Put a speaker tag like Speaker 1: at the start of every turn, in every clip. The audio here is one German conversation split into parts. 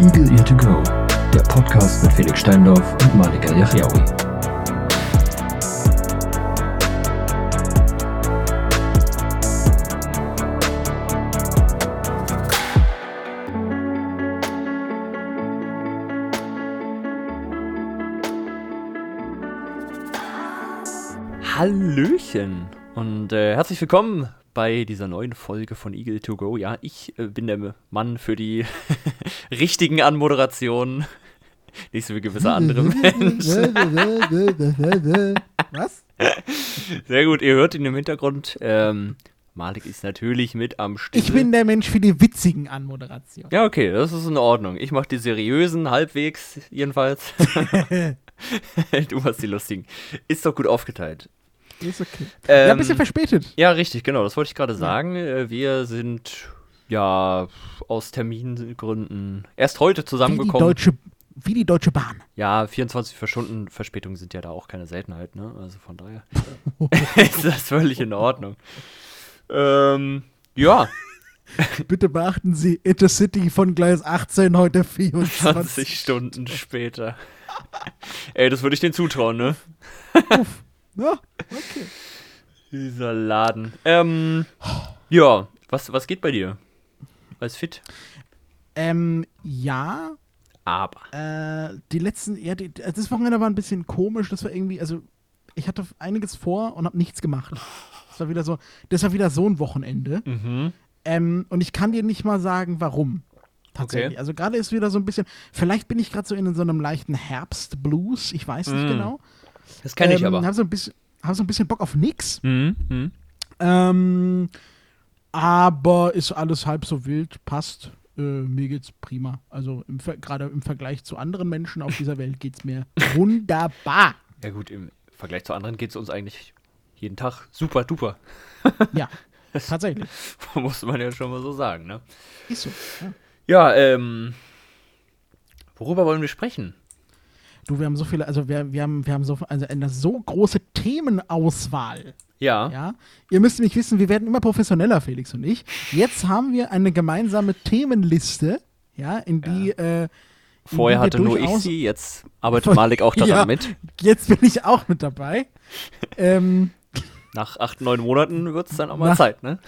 Speaker 1: Eagle Ear to Go, der Podcast mit Felix Steindorf und Malika Yachiaoui.
Speaker 2: Hallöchen und äh, herzlich willkommen bei dieser neuen Folge von Eagle to Go. Ja, ich äh, bin der Mann für die richtigen Anmoderationen. Nicht so wie gewisse andere Menschen.
Speaker 3: Was?
Speaker 2: Sehr gut, ihr hört ihn im Hintergrund. Ähm, Malik ist natürlich mit am Start.
Speaker 3: Ich bin der Mensch für die witzigen Anmoderationen.
Speaker 2: Ja, okay, das ist in Ordnung. Ich mache die seriösen, halbwegs jedenfalls. du machst die lustigen. Ist doch gut aufgeteilt.
Speaker 3: Ist okay. ja, ein
Speaker 2: Ähm,
Speaker 3: bisschen verspätet.
Speaker 2: Ja, richtig, genau, das wollte ich gerade sagen. Äh, Wir sind ja aus Termingründen erst heute
Speaker 3: Wie die,
Speaker 2: zusammengekommen.
Speaker 3: Deutsche, wie die Deutsche Bahn.
Speaker 2: Ja, 24 Stunden Verspätung sind ja da auch keine Seltenheit, ne? Also von daher ist das völlig in Ordnung. Ähm, ja,
Speaker 3: Bitte beachten Sie Intercity von Gleis 18 heute 24.
Speaker 2: 20 Stunden später. Ey, das würde ich denen zutrauen, ne?
Speaker 3: Ja, okay.
Speaker 2: Dieser Laden. Ähm, ja, was, was geht bei dir? Alles fit?
Speaker 3: Ähm, ja,
Speaker 2: Aber.
Speaker 3: äh, die letzten, ja, die, das Wochenende war ein bisschen komisch. Das war irgendwie, also, ich hatte einiges vor und habe nichts gemacht. Das war wieder so, das war wieder so ein Wochenende.
Speaker 2: Mhm.
Speaker 3: Ähm, und ich kann dir nicht mal sagen, warum. Tatsächlich.
Speaker 2: Okay.
Speaker 3: Also gerade ist wieder so ein bisschen, vielleicht bin ich gerade so in so einem leichten Herbstblues, ich weiß nicht
Speaker 2: Mm.
Speaker 3: genau.
Speaker 2: Das kenne ich
Speaker 3: ähm,
Speaker 2: aber.
Speaker 3: Hab so ein bisschen, hab so ein bisschen Bock auf nix.
Speaker 2: Mhm. Mhm.
Speaker 3: Ähm, aber ist alles halb so wild, passt. Äh, mir geht's prima. Also gerade im Vergleich zu anderen Menschen auf dieser Welt geht's mir wunderbar.
Speaker 2: Ja gut, im Vergleich zu anderen geht es uns eigentlich jeden Tag super duper.
Speaker 3: Ja, tatsächlich.
Speaker 2: Muss man ja schon mal so sagen, ne?
Speaker 3: Ist so. Ja.
Speaker 2: Ja, ähm. Worüber wollen wir sprechen?
Speaker 3: Du, wir haben so viele, also wir, wir haben, wir haben so also eine so große Themenauswahl.
Speaker 2: Ja.
Speaker 3: Ja, ihr müsst nämlich wissen, wir werden immer professioneller, Felix und ich. Jetzt haben wir eine gemeinsame Themenliste, ja, in die. Äh, in
Speaker 2: Vorher hatte nur ich sie, jetzt arbeitet Malik auch daran
Speaker 3: Ja.
Speaker 2: mit.
Speaker 3: Jetzt bin ich auch mit dabei. ähm,
Speaker 2: Nach acht, neun Monaten wird es dann auch mal
Speaker 3: Nach-
Speaker 2: Zeit, ne?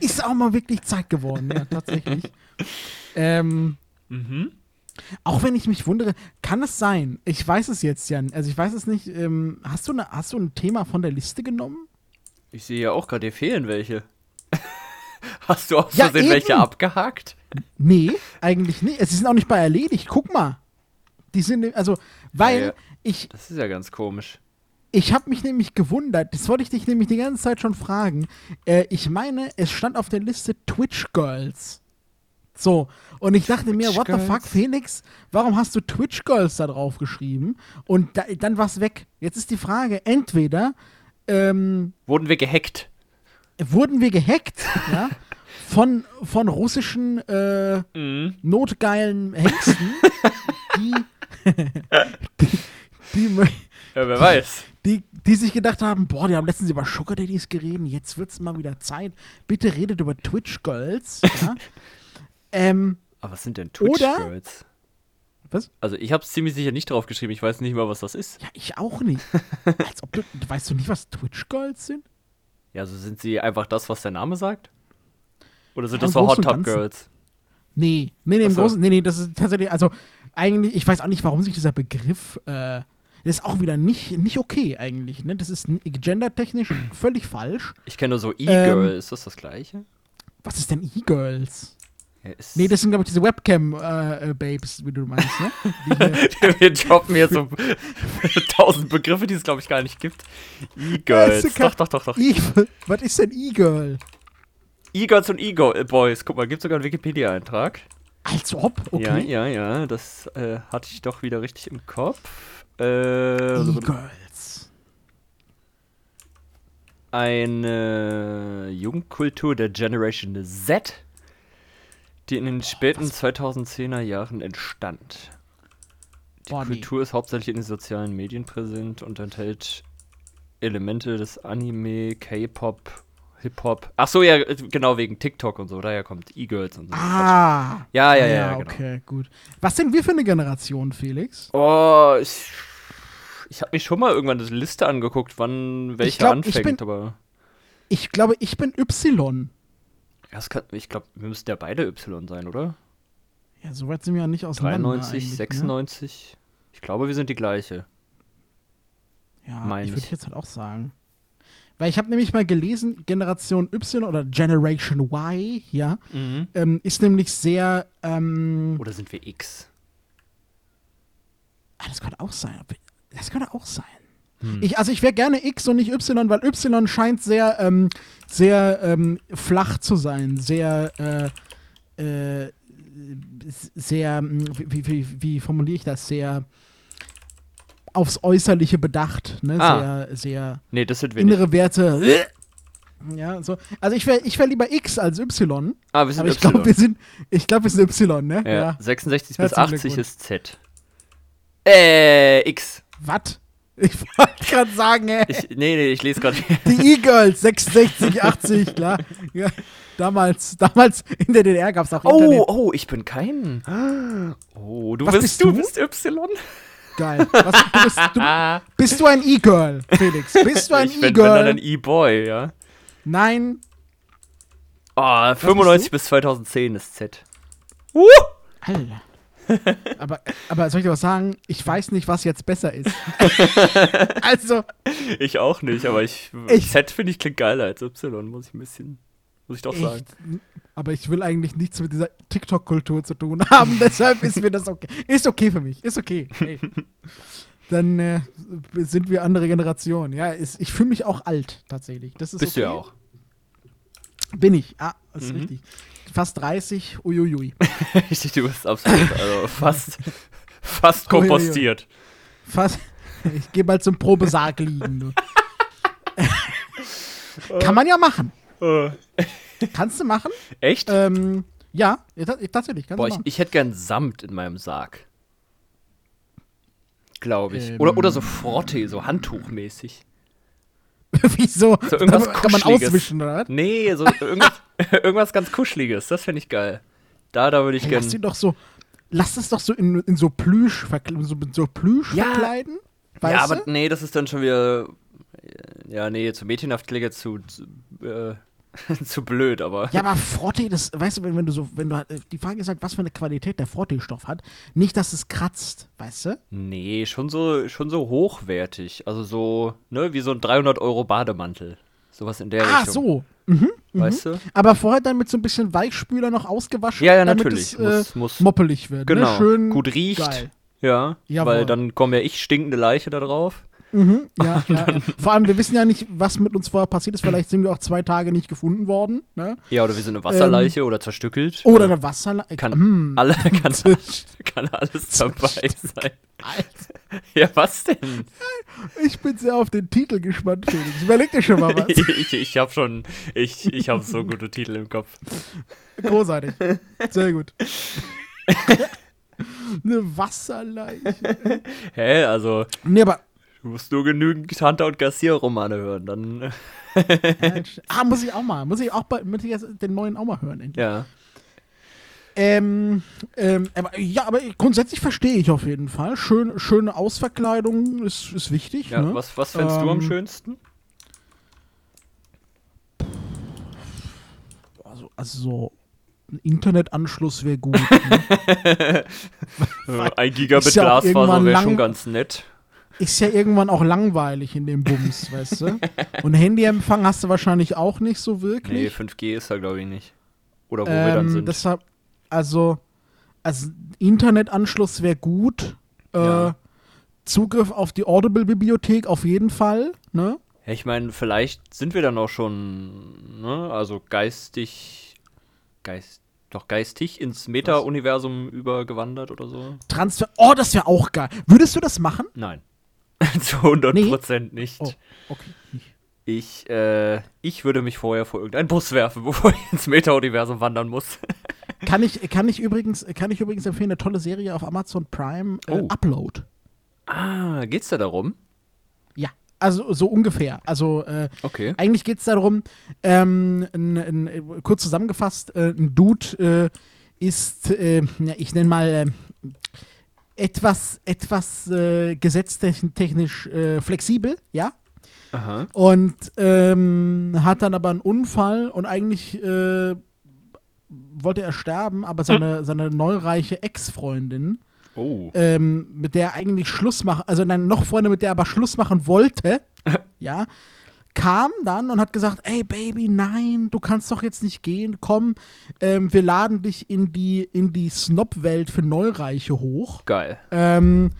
Speaker 3: ist auch mal wirklich Zeit geworden, ja, tatsächlich. ähm,
Speaker 2: Mhm.
Speaker 3: Auch wenn ich mich wundere, kann es sein? Ich weiß es jetzt ja, also ich weiß es nicht. Ähm, hast du, ne, hast du ein Thema von der Liste genommen?
Speaker 2: Ich sehe ja auch gerade, dir fehlen welche. Hast du aus
Speaker 3: Ja,
Speaker 2: Versehen
Speaker 3: eben.
Speaker 2: welche abgehakt?
Speaker 3: Nee, eigentlich nicht. Sie sind auch nicht bei erledigt. Guck mal. Die sind, also, weil
Speaker 2: Ja, ja.
Speaker 3: ich,
Speaker 2: Das ist ja ganz komisch.
Speaker 3: ich habe mich nämlich gewundert, das wollte ich dich nämlich die ganze Zeit schon fragen. Äh, ich meine, es stand auf der Liste Twitch Girls. So, und ich dachte mir, what the fuck? Felix, warum hast du Twitch Girls da drauf geschrieben? Und da, dann war's weg. Jetzt ist die Frage, entweder ähm,
Speaker 2: Wurden wir gehackt?
Speaker 3: wurden wir gehackt, ja, von, von russischen äh,
Speaker 2: Mhm.
Speaker 3: notgeilen Hengsten, die, die, die,
Speaker 2: Ja, wer weiß.
Speaker 3: die, die sich gedacht haben, boah, die haben letztens über Sugar Daddies geredet, jetzt wird's mal wieder Zeit. Bitte redet über Twitch Girls. Ja? ähm,
Speaker 2: Aber was sind denn Twitch-Girls?
Speaker 3: was?
Speaker 2: Also ich habe ziemlich sicher nicht drauf geschrieben. Ich weiß nicht mal, was das ist.
Speaker 3: Ja, ich auch nicht. Als ob du, weißt du nicht, was Twitch Girls sind?
Speaker 2: Ja, also sind sie einfach das, was der Name sagt? Oder sind
Speaker 3: Ja,
Speaker 2: das so Hot
Speaker 3: Ganzen.
Speaker 2: Girls?
Speaker 3: Nee, nee, nee, im
Speaker 2: so.
Speaker 3: Großen, nee, nee, das ist tatsächlich, also eigentlich, ich weiß auch nicht, warum sich dieser Begriff, äh, das ist auch wieder nicht, nicht okay eigentlich, ne? Das ist gendertechnisch völlig falsch.
Speaker 2: Ich kenne nur so E-Girl.
Speaker 3: Ähm,
Speaker 2: ist das das gleiche?
Speaker 3: Was ist denn E-Girls?
Speaker 2: Ja, ist
Speaker 3: Nee, das sind, glaube ich, diese Webcam-Babes, wie du meinst, ne? Die hier-
Speaker 2: wir droppen jetzt so tausend Begriffe, die es, glaube ich, gar nicht gibt. E-Girls. Doch, doch, doch, doch.
Speaker 3: E was ist denn E-Girl?
Speaker 2: E-Girls und E-Boys. Guck mal, gibt sogar einen Wikipedia-Eintrag.
Speaker 3: Als ob?
Speaker 2: Ja,
Speaker 3: Okay.
Speaker 2: ja, ja. Das äh, hatte ich doch wieder richtig im Kopf. Äh,
Speaker 3: E-Girls.
Speaker 2: eine Jugendkultur der Generation Z, die in den späten 2010er Jahren entstand. Die
Speaker 3: Boah, nee.
Speaker 2: Kultur ist hauptsächlich in den sozialen Medien präsent und enthält Elemente des Anime, K-Pop, Hip-Hop. Ach so, ja, genau, wegen TikTok und so. Daher kommt E-Girls und so.
Speaker 3: Ah.
Speaker 2: Ja, ja, ja, ja, genau.
Speaker 3: okay, gut. Was sind wir für eine Generation, Felix?
Speaker 2: Oh, ich, ich habe mich schon mal irgendwann eine Liste angeguckt, wann welcher
Speaker 3: glaub, ich
Speaker 2: anfängt,
Speaker 3: bin-
Speaker 2: aber
Speaker 3: Ich glaube, ich bin Y.
Speaker 2: kann, ich glaube, wir müssten ja beide Y sein, oder?
Speaker 3: Ja, so weit sind wir ja nicht auseinander.
Speaker 2: 93,
Speaker 3: eigentlich,
Speaker 2: 96. Ich glaube, wir sind die gleiche.
Speaker 3: Ne? Ja,
Speaker 2: mein
Speaker 3: ich würde
Speaker 2: ich.
Speaker 3: jetzt halt auch sagen. Weil ich habe nämlich mal gelesen, Generation Y oder Generation Y, ja, ähm, ist nämlich sehr, ähm,
Speaker 2: Oder sind wir X?
Speaker 3: ah, das könnte auch sein. Das könnte auch sein.
Speaker 2: Hm.
Speaker 3: Ich, also ich wäre gerne X und nicht Y, weil Y scheint sehr, ähm, sehr ähm, flach zu sein, sehr, äh, äh, sehr, hm, wie, wie, wie formuliere ich das, sehr aufs Äußerliche bedacht, ne?
Speaker 2: Ah.
Speaker 3: Sehr, sehr
Speaker 2: Nee, das sind wir nicht.
Speaker 3: innere Werte. Ja, so. Also ich wäre ich wär lieber X als Y,
Speaker 2: Ah, wir sind
Speaker 3: aber ich glaube, wir sind, ich glaube, wir sind Y, ne?
Speaker 2: ja. 66 bis
Speaker 3: Herzlichen
Speaker 2: 80
Speaker 3: Glückwunsch.
Speaker 2: ist Z. Äh, X.
Speaker 3: Was? Ich wollte gerade sagen, ey.
Speaker 2: Ich, nee, nee, ich lese gerade.
Speaker 3: Die E-Girls, 66, 80, klar. Ja, damals, damals in der DDR gab es auch
Speaker 2: Oh,
Speaker 3: Internet.
Speaker 2: oh, ich bin kein. Oh, du
Speaker 3: Was
Speaker 2: bist,
Speaker 3: bist
Speaker 2: du
Speaker 3: du?
Speaker 2: bist Y.
Speaker 3: Geil. Was, du bist, du, bist du ein E-Girl, Felix? Bist du ein
Speaker 2: ich bin, dann ein
Speaker 3: E-Girl?
Speaker 2: E-Boy, ja.
Speaker 3: Nein.
Speaker 2: Oh,
Speaker 3: bist
Speaker 2: 95
Speaker 3: du?
Speaker 2: bis 2010 ist Z.
Speaker 3: Alter. Aber, aber soll ich dir was sagen? Ich weiß nicht, was jetzt besser ist. also,
Speaker 2: Ich auch nicht, aber ich,
Speaker 3: Ich-
Speaker 2: Z finde ich klingt geiler als Y, muss ich ein bisschen, muss ich doch sagen.
Speaker 3: echt. Aber ich will eigentlich nichts mit dieser TikTok-Kultur zu tun haben. Deshalb ist mir das okay. Ist okay für mich. Ist okay. Hey. Dann äh, sind wir andere Generation. Ja, ist, ich fühle mich auch alt, tatsächlich. Das ist
Speaker 2: Bist
Speaker 3: okay.
Speaker 2: du ja auch.
Speaker 3: Bin ich. Ah, das ist
Speaker 2: Mhm.
Speaker 3: richtig. Fast 30. Uiuiui.
Speaker 2: Richtig, du bist absolut, also fast, fast
Speaker 3: Uiuiui.
Speaker 2: kompostiert.
Speaker 3: Fast. Ich gehe mal zum Probesarg liegen. Kann man ja machen.
Speaker 2: Äh,
Speaker 3: Kannst du machen?
Speaker 2: Echt?
Speaker 3: Ähm, ja, ja, ta- tatsächlich. Kannst
Speaker 2: Boah,
Speaker 3: du
Speaker 2: ich,
Speaker 3: machen.
Speaker 2: ich hätte gern Samt in meinem Sarg. Glaube ich.
Speaker 3: Ähm.
Speaker 2: Oder, oder so Frotte, so Handtuchmäßig.
Speaker 3: Wieso?
Speaker 2: So irgendwas
Speaker 3: kann, man- kann man
Speaker 2: Kuscheliges.
Speaker 3: auswischen, oder was?
Speaker 2: Nee, so irgendwas, irgendwas ganz Kuscheliges. Das fände ich geil. Da, da würde ich
Speaker 3: Hey,
Speaker 2: gern.
Speaker 3: lass die doch so, lass es doch so in, in so Plüsch, so, so Plüsch
Speaker 2: Ja.
Speaker 3: verkleiden. Weißt
Speaker 2: ja, aber
Speaker 3: du?
Speaker 2: nee, das ist dann schon wieder. Ja, nee, zu mädchenhaft klingt jetzt zu. zu, äh, zu blöd, aber.
Speaker 3: Ja, aber Frotte, das, weißt du, wenn, wenn du so, wenn du, halt- die Frage ist halt, was für eine Qualität der Frotte-Stoff hat. Nicht, dass es kratzt, weißt du?
Speaker 2: Nee, schon so, schon so hochwertig. Also so, ne, wie so ein 300 Euro Bademantel. Sowas in der
Speaker 3: Ah,
Speaker 2: Richtung.
Speaker 3: so. Mhm.
Speaker 2: Weißt du?
Speaker 3: Aber vorher dann mit so ein bisschen Weichspüler noch ausgewaschen,
Speaker 2: Ja, ja,
Speaker 3: damit
Speaker 2: natürlich.
Speaker 3: es äh,
Speaker 2: muss, muss,
Speaker 3: moppelig wird.
Speaker 2: genau.
Speaker 3: Ne? Schön
Speaker 2: Gut riecht.
Speaker 3: Geil.
Speaker 2: Ja,
Speaker 3: Jawohl.
Speaker 2: weil dann kommen ja ich stinkende Leiche da drauf.
Speaker 3: Mhm, ja, ja. Vor allem, wir wissen ja nicht, was mit uns vorher passiert ist. Vielleicht sind wir auch zwei Tage nicht gefunden worden. Ne?
Speaker 2: Ja, oder wir sind eine Wasserleiche oder zerstückelt.
Speaker 3: Oder eine Wasserleiche.
Speaker 2: kann,
Speaker 3: Hm.
Speaker 2: alle, kann, kann alles dabei sein. Ja, was denn?
Speaker 3: Ich bin sehr auf den Titel gespannt, Felix. Überleg dir schon mal was.
Speaker 2: ich ich habe schon, ich, ich habe so gute Titel im Kopf.
Speaker 3: Großartig. Sehr gut. Eine Wasserleiche.
Speaker 2: Hä, also,
Speaker 3: Nee, aber.
Speaker 2: Du musst nur genügend Hunter- und Garcia-Romane hören, dann,
Speaker 3: ah, muss ich auch mal. Muss ich auch bei, muss ich jetzt den neuen auch mal hören, endlich.
Speaker 2: ja.
Speaker 3: Ähm, ähm, aber, ja, aber grundsätzlich verstehe ich auf jeden Fall. Schön, schöne Ausverkleidung ist, ist wichtig.
Speaker 2: Ja,
Speaker 3: ne?
Speaker 2: was, was fändest du am
Speaker 3: Ähm,
Speaker 2: schönsten?
Speaker 3: Also, also so ein Internetanschluss wäre gut. Ne?
Speaker 2: Ein Gigabit
Speaker 3: ja
Speaker 2: Glasfaser wäre schon ganz nett.
Speaker 3: Ist ja irgendwann auch langweilig in dem Bums, weißt du? Und Handyempfang hast du wahrscheinlich auch nicht so
Speaker 2: Nee,
Speaker 3: wirklich.
Speaker 2: 5G ist da, glaube ich, nicht. Oder wo wir dann
Speaker 3: ähm,
Speaker 2: sind.
Speaker 3: deshalb, also, also Internetanschluss wäre gut. Äh,
Speaker 2: Ja.
Speaker 3: Zugriff auf die Audible-Bibliothek auf jeden Fall. Ne?
Speaker 2: Ja, ich meine, vielleicht sind wir dann auch schon, ne, also geistig, geist, doch geistig ins Meta-Universum übergewandert oder so?
Speaker 3: Transfer. Oh, das wäre auch geil. Würdest du das machen?
Speaker 2: Nein. Zu 100 Prozent nicht.
Speaker 3: Oh, okay.
Speaker 2: Ich, äh, ich würde mich vorher vor irgendeinen Bus werfen, bevor ich ins Meta-Universum wandern muss.
Speaker 3: Kann ich, kann ich übrigens, kann ich übrigens empfehlen, eine tolle Serie auf Amazon Prime, äh,
Speaker 2: Oh.
Speaker 3: Upload.
Speaker 2: Ah, geht's da darum?
Speaker 3: Ja. Also so ungefähr. Also äh,
Speaker 2: Okay.
Speaker 3: eigentlich geht es darum, ähm, ein, ein, kurz zusammengefasst, äh, ein Dude äh, ist, äh, ja, ich nenne mal, äh, etwas, etwas äh, gesetztechnisch äh, flexibel, ja,
Speaker 2: Aha.
Speaker 3: und ähm, hat dann aber einen Unfall und eigentlich äh, wollte er sterben, aber seine, seine neureiche Ex-Freundin,
Speaker 2: Oh.
Speaker 3: ähm, mit der er eigentlich Schluss machen, also nein, noch Freundin, mit der er aber Schluss machen wollte, ja, kam dann und hat gesagt, ey Baby, nein, du kannst doch jetzt nicht gehen, komm, ähm, wir laden dich in die, in die Snob-Welt für Neureiche hoch.
Speaker 2: Geil.
Speaker 3: Ähm,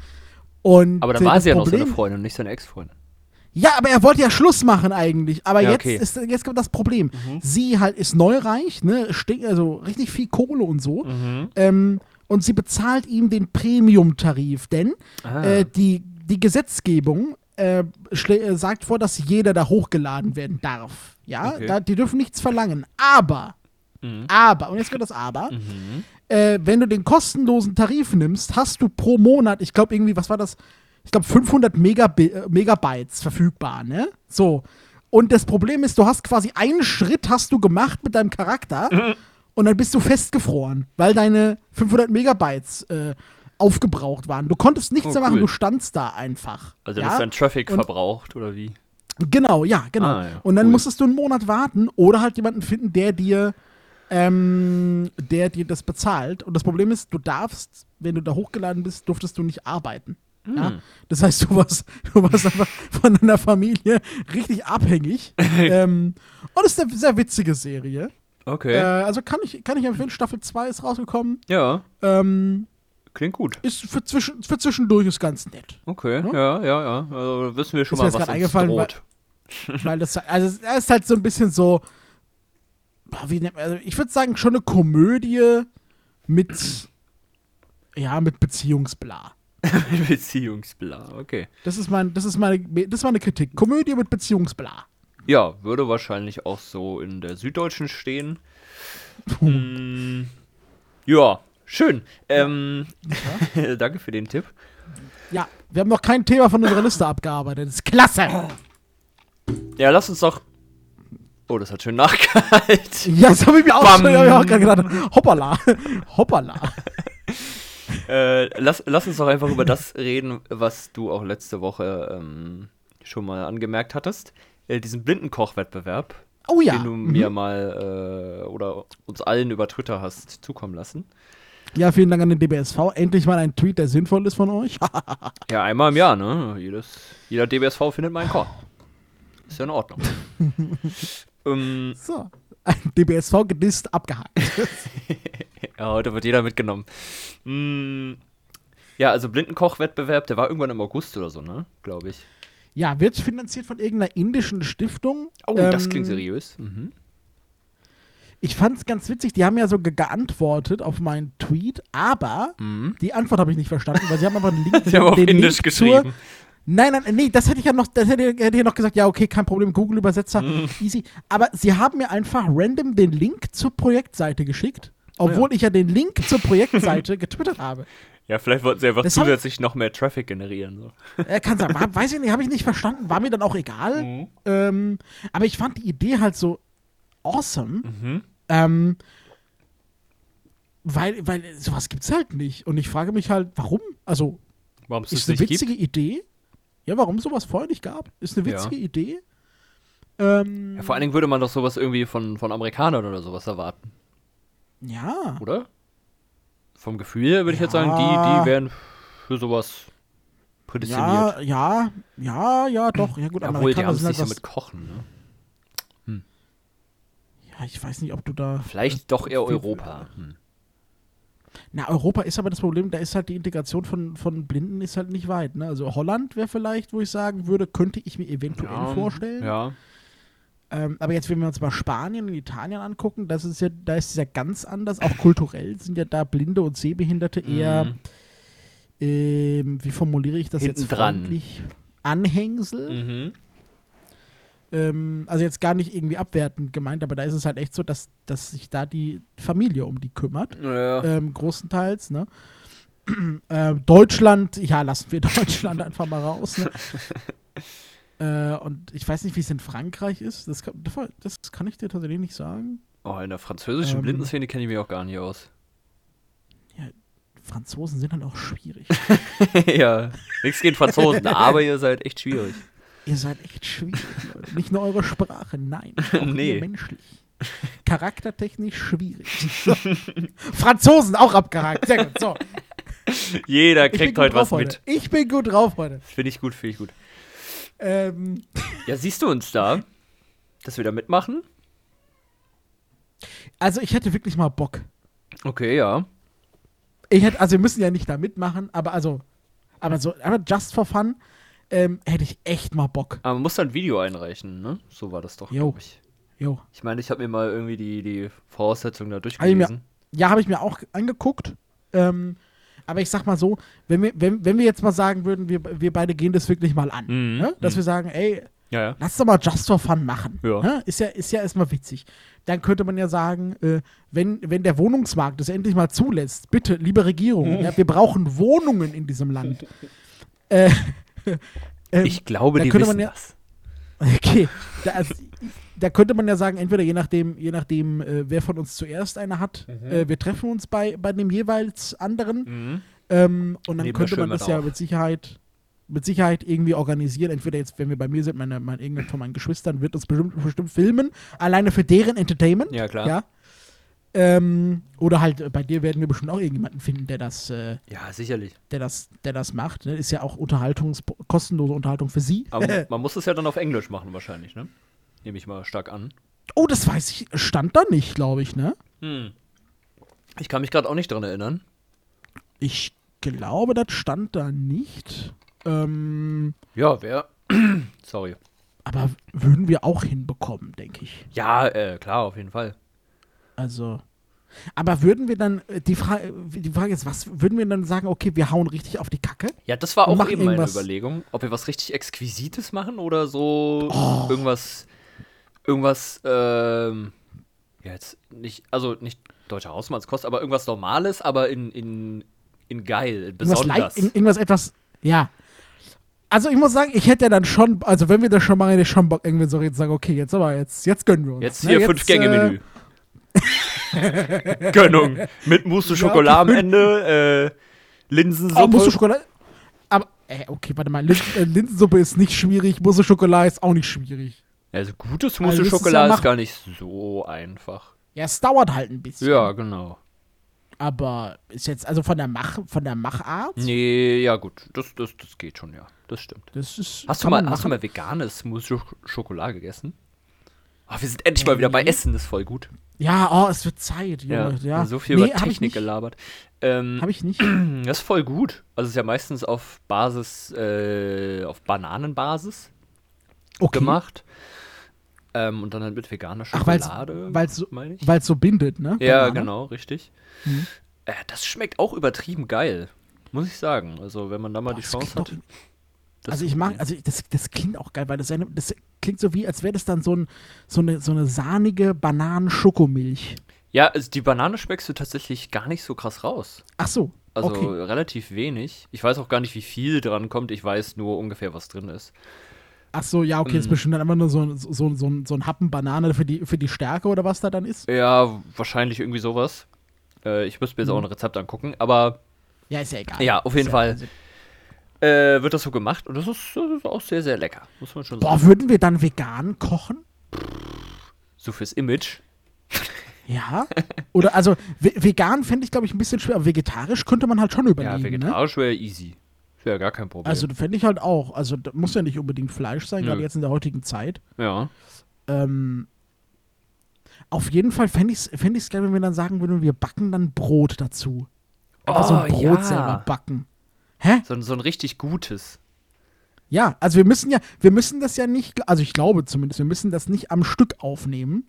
Speaker 3: und
Speaker 2: Aber dann
Speaker 3: äh,
Speaker 2: war sie ja noch
Speaker 3: Problem,
Speaker 2: seine Freundin, nicht seine Ex-Freundin.
Speaker 3: ja, aber er wollte ja Schluss machen eigentlich. Aber
Speaker 2: Ja,
Speaker 3: jetzt,
Speaker 2: okay.
Speaker 3: ist, jetzt kommt das Problem.
Speaker 2: Mhm.
Speaker 3: Sie halt ist neureich, ne, also richtig viel Kohle und so.
Speaker 2: Mhm.
Speaker 3: Ähm, und sie bezahlt ihm den Premium-Tarif, denn
Speaker 2: Ah.
Speaker 3: äh, die, die Gesetzgebung äh, äh, sagt vor, dass jeder da hochgeladen werden darf. Ja,
Speaker 2: Okay.
Speaker 3: da, die dürfen nichts verlangen. Aber,
Speaker 2: Mhm.
Speaker 3: aber, und jetzt kommt das Aber,
Speaker 2: Mhm.
Speaker 3: äh, wenn du den kostenlosen Tarif nimmst, hast du pro Monat, ich glaube irgendwie, was war das? Ich glaube 500 Megabi äh, Megabytes verfügbar, ne? So. Und das Problem ist, du hast quasi einen Schritt hast du gemacht mit deinem Charakter und dann bist du festgefroren, weil deine 500 Megabytes äh, aufgebraucht waren. Du konntest nichts
Speaker 2: Oh,
Speaker 3: mehr machen,
Speaker 2: cool.
Speaker 3: du standst da einfach.
Speaker 2: Also
Speaker 3: ja?
Speaker 2: das ist dann Traffic
Speaker 3: Und-
Speaker 2: verbraucht, oder wie?
Speaker 3: Genau, ja, genau.
Speaker 2: Ah, ja,
Speaker 3: und dann
Speaker 2: cool.
Speaker 3: musstest du einen Monat warten oder halt jemanden finden, der dir, ähm, der dir das bezahlt. Und das Problem ist, du darfst, wenn du da hochgeladen bist, durftest du nicht arbeiten. Ja?
Speaker 2: Hm.
Speaker 3: Das heißt, du warst, du warst einfach von deiner Familie richtig abhängig. ähm, und es ist eine sehr witzige Serie.
Speaker 2: Okay.
Speaker 3: Äh, also kann ich, kann ich empfehlen, Staffel 2 ist rausgekommen.
Speaker 2: ja,
Speaker 3: Ähm,
Speaker 2: klingt gut.
Speaker 3: ist für, zwischen, für zwischendurch ist ganz nett.
Speaker 2: Okay,
Speaker 3: Ja?
Speaker 2: ja, ja, ja. Also wissen wir schon
Speaker 3: Ist
Speaker 2: mal, was uns
Speaker 3: eingefallen,
Speaker 2: droht.
Speaker 3: Weil das, also es ist halt so ein bisschen so, wie nennt man, also ich würde sagen, schon eine Komödie mit, ja, mit Beziehungsbla.
Speaker 2: Beziehungsbla, okay.
Speaker 3: Das ist mein, das ist meine, das war eine Kritik. Komödie mit Beziehungsbla.
Speaker 2: Ja, würde wahrscheinlich auch so in der Süddeutschen stehen. mm, ja, schön. Ähm, danke für den Tipp.
Speaker 3: Ja, wir haben noch kein Thema von unserer Liste abgearbeitet. Das ist klasse.
Speaker 2: Ja, lass uns doch. Oh, das hat schön nachgehalten.
Speaker 3: Ja, das habe ich mir auch
Speaker 2: Bam.
Speaker 3: schon hab ich auch gerade gedacht. Hoppala. Hoppala.
Speaker 2: äh, lass, lass uns doch einfach über das reden, was du auch letzte Woche ähm, schon mal angemerkt hattest. Äh, diesen Blindenkoch-Wettbewerb,
Speaker 3: Oh ja.
Speaker 2: den du mir mal äh, oder uns allen über Twitter hast zukommen lassen.
Speaker 3: Ja, vielen Dank an den DBSV. Endlich mal ein Tweet, der sinnvoll ist von euch.
Speaker 2: Ja, einmal im Jahr, ne? Jedes, jeder DBSV findet meinen Koch. Ist ja in Ordnung. ähm,
Speaker 3: so. Ein DBSV gedisst, abgehakt.
Speaker 2: ja, heute wird jeder mitgenommen. Mm, ja, also Blindenkoch-Wettbewerb, der war irgendwann im August oder so, ne? Glaube ich.
Speaker 3: Ja, wird finanziert von irgendeiner indischen Stiftung.
Speaker 2: Oh, das
Speaker 3: Ähm,
Speaker 2: klingt seriös. Mhm.
Speaker 3: Ich fand es ganz witzig, die haben ja so ge geantwortet auf meinen Tweet, aber
Speaker 2: Mhm.
Speaker 3: die Antwort habe ich nicht verstanden, weil sie haben aber einen Link,
Speaker 2: Sie haben auf
Speaker 3: den
Speaker 2: Indisch
Speaker 3: Link
Speaker 2: geschrieben.
Speaker 3: Zur, nein, nein, nee, das hätte ich ja noch, das hätte, hätte ich noch gesagt, ja, okay, kein Problem, Google-Übersetzer,
Speaker 2: Mhm.
Speaker 3: easy. Aber sie haben mir einfach random den Link zur Projektseite geschickt, obwohl ich ja den Link zur Projektseite getwittert habe.
Speaker 2: Ja, vielleicht wollten sie einfach
Speaker 3: Das hab-
Speaker 2: zusätzlich noch mehr Traffic generieren. So.
Speaker 3: Er kann sein, weiß ich nicht, habe ich nicht verstanden, war mir dann auch egal.
Speaker 2: Mhm.
Speaker 3: Ähm, aber ich fand die Idee halt so awesome.
Speaker 2: Mhm.
Speaker 3: Ähm, weil, weil sowas gibt's halt nicht. Und ich frage mich halt, warum? Also,
Speaker 2: Warum es
Speaker 3: ist eine witzige
Speaker 2: gibt?
Speaker 3: Idee. Ja, warum sowas vorher nicht gab? Ist eine
Speaker 2: Ja.
Speaker 3: witzige Idee. Ähm,
Speaker 2: Ja, vor allen Dingen würde man doch sowas irgendwie von, von Amerikanern oder sowas erwarten,
Speaker 3: ja.
Speaker 2: oder? Vom Gefühl her würde ich jetzt sagen,
Speaker 3: Ja.
Speaker 2: die, die wären für sowas prädestiniert.
Speaker 3: Ja, ja, ja, ja, doch. Ja, gut,
Speaker 2: Obwohl, die
Speaker 3: Amerikaner
Speaker 2: haben es
Speaker 3: sind
Speaker 2: nicht so
Speaker 3: halt
Speaker 2: mit Kochen, ne?
Speaker 3: Ja, ich weiß nicht, ob du da.
Speaker 2: Vielleicht doch eher Europa. Hm.
Speaker 3: Na, Europa ist aber das Problem, da ist halt die Integration von, von Blinden ist halt nicht weit. Ne? Also Holland wäre vielleicht, wo ich sagen würde, könnte ich mir eventuell vorstellen.
Speaker 2: Ja.
Speaker 3: Ähm, aber jetzt, wenn wir uns mal Spanien und Italien angucken, das ist ja, da ist es ja ganz anders. Auch kulturell sind ja da Blinde und Sehbehinderte eher,
Speaker 2: Mhm.
Speaker 3: ähm, wie formuliere ich das jetzt
Speaker 2: Hinten dran.
Speaker 3: freundlich? Anhängsel.
Speaker 2: Mhm.
Speaker 3: Ähm, also jetzt gar nicht irgendwie abwertend gemeint, aber da ist es halt echt so, dass, dass sich da die Familie um die kümmert.
Speaker 2: Ja.
Speaker 3: Ähm, großenteils, ne? ähm, Deutschland, ja, lassen wir Deutschland einfach mal raus. Ne? Äh, und ich weiß nicht, wie es in Frankreich ist. Das kann, das kann ich dir tatsächlich nicht sagen.
Speaker 2: Oh, in der französischen
Speaker 3: Ähm.
Speaker 2: Blindenszene kenne ich mich auch gar nicht aus.
Speaker 3: Franzosen sind dann auch schwierig.
Speaker 2: ja, nichts gegen Franzosen, aber ihr seid echt schwierig.
Speaker 3: Ihr seid echt schwierig, Leute. Nicht nur eure Sprache, nein. Auch
Speaker 2: Nee.
Speaker 3: menschlich. Charaktertechnisch schwierig. So. Franzosen auch abgehakt. Sehr gut. So.
Speaker 2: Jeder kriegt heute was
Speaker 3: drauf
Speaker 2: mit.
Speaker 3: heute. Ich bin gut drauf heute.
Speaker 2: Finde ich gut, finde ich gut.
Speaker 3: Ähm,
Speaker 2: Ja, siehst du uns da? Dass wir da mitmachen?
Speaker 3: also ich hätte wirklich mal Bock.
Speaker 2: Okay, ja.
Speaker 3: Ich hätte, also wir müssen ja nicht da mitmachen, aber also, aber so, aber just for fun, ähm, hätte ich echt mal Bock.
Speaker 2: Aber man muss dann ein Video einreichen, ne? So war das doch, glaube ich.
Speaker 3: Jo.
Speaker 2: Ich meine, ich habe mir mal irgendwie die, die Voraussetzungen da
Speaker 3: ich mir-
Speaker 2: durchgelesen.
Speaker 3: Ja, habe ich mir auch angeguckt. Ähm, aber ich sag mal so, wenn wir, wenn, wenn wir jetzt mal sagen würden, wir, wir beide gehen das wirklich mal an,
Speaker 2: Mhm,
Speaker 3: ne? dass
Speaker 2: mhm.
Speaker 3: wir sagen, ey,
Speaker 2: Ja, ja.
Speaker 3: lass doch mal just for fun machen.
Speaker 2: Ja.
Speaker 3: Ne? Ist ja, ist ja erstmal witzig. Dann könnte man ja sagen, äh, wenn, wenn der Wohnungsmarkt es endlich mal zulässt, bitte, liebe Regierung, ja, wir brauchen Wohnungen in diesem Land. äh, ähm,
Speaker 2: Ich glaube,
Speaker 3: da
Speaker 2: die
Speaker 3: könnte
Speaker 2: wissen
Speaker 3: man ja-
Speaker 2: das.
Speaker 3: Okay, da, also, da könnte man ja sagen, entweder je nachdem, je nachdem, äh, wer von uns zuerst eine hat, äh, wir treffen uns bei, bei dem jeweils anderen
Speaker 2: Mhm.
Speaker 3: ähm, und dann
Speaker 2: wir
Speaker 3: könnte man das ja
Speaker 2: auf.
Speaker 3: mit Sicherheit, mit Sicherheit irgendwie organisieren. Entweder jetzt, wenn wir bei mir sind, meine, meine irgendein von meinen Geschwistern wird uns bestimmt, bestimmt filmen, alleine für deren Entertainment.
Speaker 2: Ja, klar.
Speaker 3: Ja. Ähm, oder halt äh, bei dir werden wir bestimmt auch irgendjemanden finden, der das, äh,
Speaker 2: Ja, sicherlich.
Speaker 3: der das, der das macht. Ne? Ist ja auch Unterhaltungs kostenlose Unterhaltung für sie.
Speaker 2: Aber man muss es ja dann auf Englisch machen wahrscheinlich, ne? Nehme ich mal stark an.
Speaker 3: oh, das weiß ich, stand da nicht, glaube ich, ne?
Speaker 2: Hm. Ich kann mich gerade auch nicht dran erinnern.
Speaker 3: Ich glaube, das stand da nicht. Ähm,
Speaker 2: Ja, wer? Sorry.
Speaker 3: aber würden wir auch hinbekommen, denke ich.
Speaker 2: Ja, äh, klar, auf jeden Fall.
Speaker 3: Also. Aber würden wir dann, äh, die, Fra die Frage ist, was würden wir dann sagen, okay, wir hauen richtig auf die Kacke?
Speaker 2: Ja, das war auch eben meine
Speaker 3: irgendwas-
Speaker 2: Überlegung, ob wir was richtig Exquisites machen oder so
Speaker 3: Oh.
Speaker 2: irgendwas, irgendwas, ähm, ja, jetzt nicht, also nicht deutscher Hausmannskost, aber irgendwas Normales, aber in, in, in geil,
Speaker 3: Irgendwas,
Speaker 2: besonders.
Speaker 3: leicht- in- irgendwas etwas, ja. Also ich muss sagen, ich hätte ja dann schon, also wenn wir das schon machen, hätte ich schon Bock, irgendwie so jetzt sagen, okay, jetzt aber, jetzt, jetzt gönnen wir uns.
Speaker 2: Jetzt
Speaker 3: ne?
Speaker 2: hier Fünf-Gänge-Menü. Gönnung. Mit Mousse
Speaker 3: Ja,
Speaker 2: Schokolade am
Speaker 3: okay.
Speaker 2: Ende, äh, Linsensuppe.
Speaker 3: Oh, Mousse Schokolade. Aber, äh, okay, warte mal, Lin äh, Linsensuppe ist nicht schwierig, Mousse Schokolade ist auch nicht schwierig.
Speaker 2: also gutes
Speaker 3: Also
Speaker 2: Mousse
Speaker 3: das ist ja
Speaker 2: Schokolade ist gar nicht so einfach.
Speaker 3: Ja, es dauert halt ein bisschen.
Speaker 2: Ja, genau.
Speaker 3: Aber ist jetzt, also von der Mach, von der Machart,
Speaker 2: Nee, ja gut, das, das, das geht schon, ja. Das stimmt.
Speaker 3: das ist.
Speaker 2: Hast du, mal, hast du mal veganes Mousse Sch- Schokolade gegessen? Ach, wir sind endlich mal wieder bei. Essen, das ist voll gut.
Speaker 3: Ja, oh, es wird Zeit,
Speaker 2: Ja,
Speaker 3: Junge. Ja,
Speaker 2: so viel
Speaker 3: nee,
Speaker 2: über Technik gelabert. Ähm,
Speaker 3: Hab ich nicht.
Speaker 2: das ist voll gut. Also es ist ja meistens auf Basis, äh, auf Bananenbasis
Speaker 3: Okay.
Speaker 2: gemacht. Ähm, und dann halt mit veganer
Speaker 3: Ach,
Speaker 2: Schokolade,
Speaker 3: so-
Speaker 2: ich.
Speaker 3: Weil es so bindet, ne?
Speaker 2: Ja,
Speaker 3: Banane.
Speaker 2: genau, richtig.
Speaker 3: Mhm.
Speaker 2: Äh, das schmeckt auch übertrieben geil, muss ich sagen. Also wenn man da mal
Speaker 3: Boah,
Speaker 2: die Chance hat. Das
Speaker 3: Also ich mag, also das, das klingt auch geil, weil das, das klingt so wie, als wäre das dann so, ein, so, eine, so eine sahnige Bananen-Schokomilch.
Speaker 2: Ja, also die Banane schmeckst du tatsächlich gar nicht so krass raus.
Speaker 3: Ach so,
Speaker 2: Also
Speaker 3: okay.
Speaker 2: relativ wenig. Ich weiß auch gar nicht, wie viel dran kommt. Ich weiß nur ungefähr, was drin ist.
Speaker 3: Ach so, ja, okay, ist
Speaker 2: Mhm.
Speaker 3: bestimmt dann einfach nur so, so, so, so, ein- so ein Happen Banane für die, für die Stärke oder was da dann ist.
Speaker 2: Ja, wahrscheinlich irgendwie sowas. Äh, ich müsste mir jetzt auch
Speaker 3: Mhm.
Speaker 2: ein Rezept angucken. Aber
Speaker 3: Ja, ist ja egal.
Speaker 2: Ja, auf jeden
Speaker 3: Ist
Speaker 2: Fall.
Speaker 3: also-
Speaker 2: äh, wird das so gemacht und das ist, das ist auch sehr, sehr lecker. Muss man schon
Speaker 3: Boah,
Speaker 2: sagen.
Speaker 3: würden wir dann vegan kochen?
Speaker 2: So fürs Image.
Speaker 3: Ja. Oder also ve vegan fände ich, glaube ich, ein bisschen schwer, aber vegetarisch könnte man halt schon überlegen.
Speaker 2: Ja,
Speaker 3: ne?
Speaker 2: vegetarisch wäre easy. Wäre gar kein Problem.
Speaker 3: Also fände ich halt auch. Also muss ja nicht unbedingt Fleisch sein, gerade jetzt in der heutigen Zeit.
Speaker 2: ja.
Speaker 3: Ähm, auf jeden Fall fände ich es fänd geil, wenn wir dann sagen würden, wir backen dann Brot dazu. Einfach so ein
Speaker 2: Oh,
Speaker 3: Brot
Speaker 2: ja.
Speaker 3: selber backen. Hä?
Speaker 2: So, ein- so ein richtig gutes.
Speaker 3: Ja, also wir müssen ja, wir müssen das ja nicht, also ich glaube zumindest, wir müssen das nicht am Stück aufnehmen.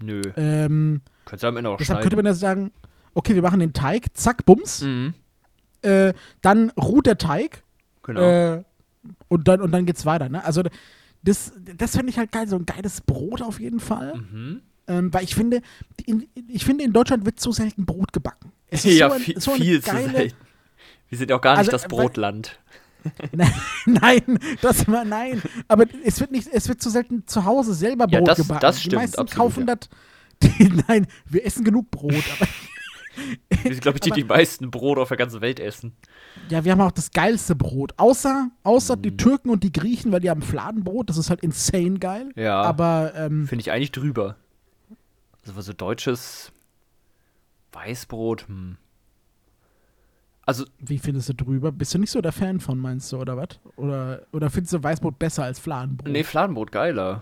Speaker 2: Nö.
Speaker 3: Ähm,
Speaker 2: Könntest du am Ende auch
Speaker 3: deshalb könnte
Speaker 2: schneiden.
Speaker 3: man ja sagen, okay, wir machen den Teig, zack, bums.
Speaker 2: Mhm.
Speaker 3: Äh, dann ruht der Teig
Speaker 2: Genau.
Speaker 3: äh, und, dann, und dann geht's weiter. Ne? Also das, das fände ich halt geil, so ein geiles Brot auf jeden Fall.
Speaker 2: mhm.
Speaker 3: Ähm, weil ich finde, in, ich finde, in Deutschland wird so selten Brot gebacken. Es
Speaker 2: ja,
Speaker 3: so ein-
Speaker 2: viel,
Speaker 3: so
Speaker 2: viel zu
Speaker 3: geile-
Speaker 2: selten. Wir sind ja auch gar nicht
Speaker 3: Also,
Speaker 2: das
Speaker 3: äh, weil-
Speaker 2: Brotland.
Speaker 3: nein, das war nein. Aber es wird nicht, es wird zu selten zu Hause selber
Speaker 2: Ja,
Speaker 3: Brot
Speaker 2: das-
Speaker 3: gebacken.
Speaker 2: das
Speaker 3: die
Speaker 2: stimmt,
Speaker 3: meisten
Speaker 2: absolut,
Speaker 3: kaufen
Speaker 2: ja.
Speaker 3: das. Die, nein, wir essen genug Brot. Aber,
Speaker 2: Wir sind, glaube ich, die, die meisten Brot auf der ganzen Welt essen.
Speaker 3: ja, wir haben auch das geilste Brot. Außer, außer
Speaker 2: Mhm.
Speaker 3: die Türken und die Griechen, weil die haben Fladenbrot. Das ist halt insane geil.
Speaker 2: Ja.
Speaker 3: Aber ähm,
Speaker 2: Finde ich eigentlich drüber. Also so deutsches Weißbrot, hm. Also,
Speaker 3: wie findest du drüber? Bist du nicht so der Fan von, meinst du, oder was? Oder, oder findest du Weißbrot besser als Fladenbrot?
Speaker 2: nee, Fladenbrot geiler.